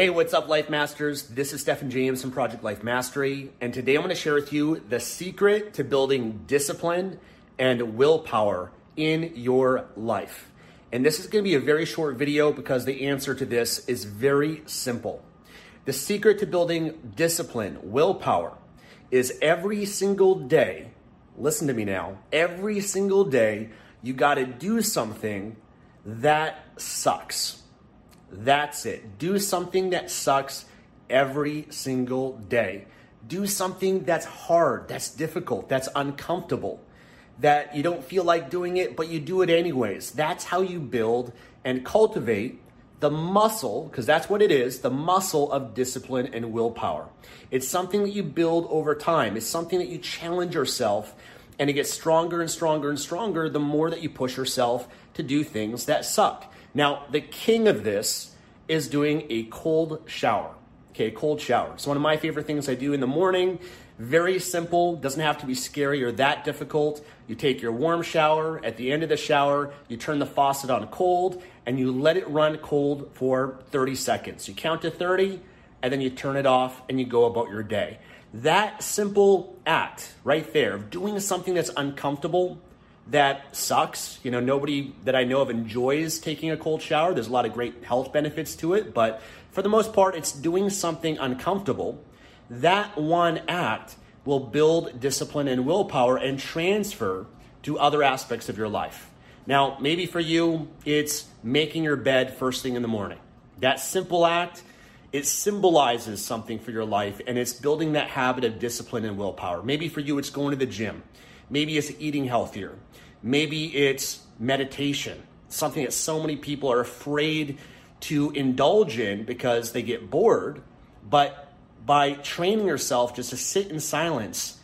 Hey, what's up, Life Masters? This is Stefan James from Project Life Mastery, and today I'm going to share with you the secret to building discipline and willpower in your life. And this is going to be a very short video because the answer to this is very simple. The secret to building discipline, willpower, is every single day listen to me now. Every single day, you got to do something that sucks. That's it. Do something that sucks every single day. Do something that's hard, that's difficult, that's uncomfortable, that you don't feel like doing it, but you do it anyways. That's how you build and cultivate the muscle, because that's what it is the muscle of discipline and willpower. It's something that you build over time, it's something that you challenge yourself, and it gets stronger and stronger and stronger the more that you push yourself to do things that suck. Now, the king of this is doing a cold shower. Okay, cold shower. It's one of my favorite things I do in the morning. Very simple, doesn't have to be scary or that difficult. You take your warm shower, at the end of the shower, you turn the faucet on cold, and you let it run cold for 30 seconds. You count to 30, and then you turn it off and you go about your day. That simple act right there of doing something that's uncomfortable, that sucks. You know, nobody that I know of enjoys taking a cold shower. There's a lot of great health benefits to it, but for the most part, it's doing something uncomfortable. That one act will build discipline and willpower and transfer to other aspects of your life. Now, maybe for you, it's making your bed first thing in the morning. That simple act, it symbolizes something for your life and it's building that habit of discipline and willpower. Maybe for you, it's going to the gym. Maybe it's eating healthier. Maybe it's meditation, something that so many people are afraid to indulge in because they get bored. But by training yourself just to sit in silence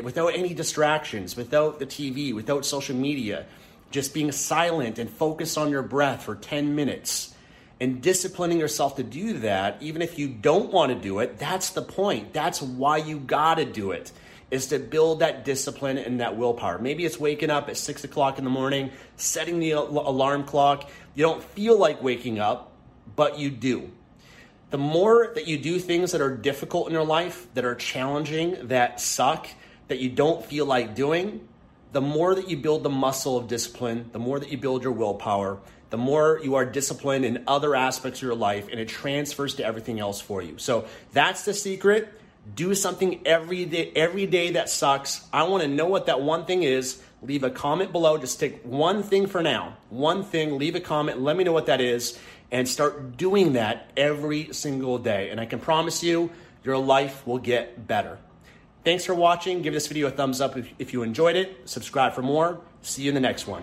without any distractions, without the TV, without social media, just being silent and focus on your breath for 10 minutes and disciplining yourself to do that, even if you don't want to do it, that's the point. That's why you got to do it is to build that discipline and that willpower. Maybe it's waking up at six o'clock in the morning, setting the alarm clock. You don't feel like waking up, but you do. The more that you do things that are difficult in your life, that are challenging, that suck, that you don't feel like doing, the more that you build the muscle of discipline, the more that you build your willpower, the more you are disciplined in other aspects of your life, and it transfers to everything else for you. So that's the secret do something every day every day that sucks i want to know what that one thing is leave a comment below just take one thing for now one thing leave a comment let me know what that is and start doing that every single day and i can promise you your life will get better Thanks for watching. Give this video a thumbs up if, if you enjoyed it. Subscribe for more. See you in the next one.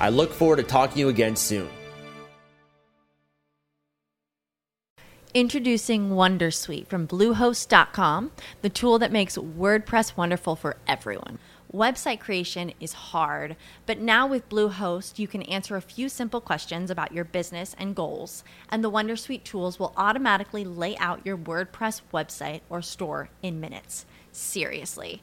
I look forward to talking to you again soon. Introducing Wondersuite from Bluehost.com, the tool that makes WordPress wonderful for everyone. Website creation is hard, but now with Bluehost, you can answer a few simple questions about your business and goals, and the Wondersuite tools will automatically lay out your WordPress website or store in minutes. Seriously.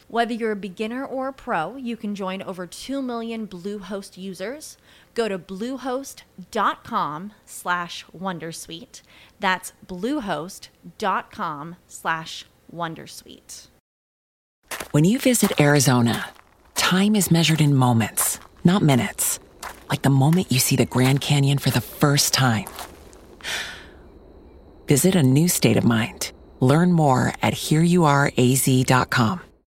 Whether you're a beginner or a pro, you can join over 2 million Bluehost users. Go to bluehost.com slash wondersuite. That's bluehost.com slash wondersuite. When you visit Arizona, time is measured in moments, not minutes. Like the moment you see the Grand Canyon for the first time. Visit a new state of mind. Learn more at hereyouareaz.com.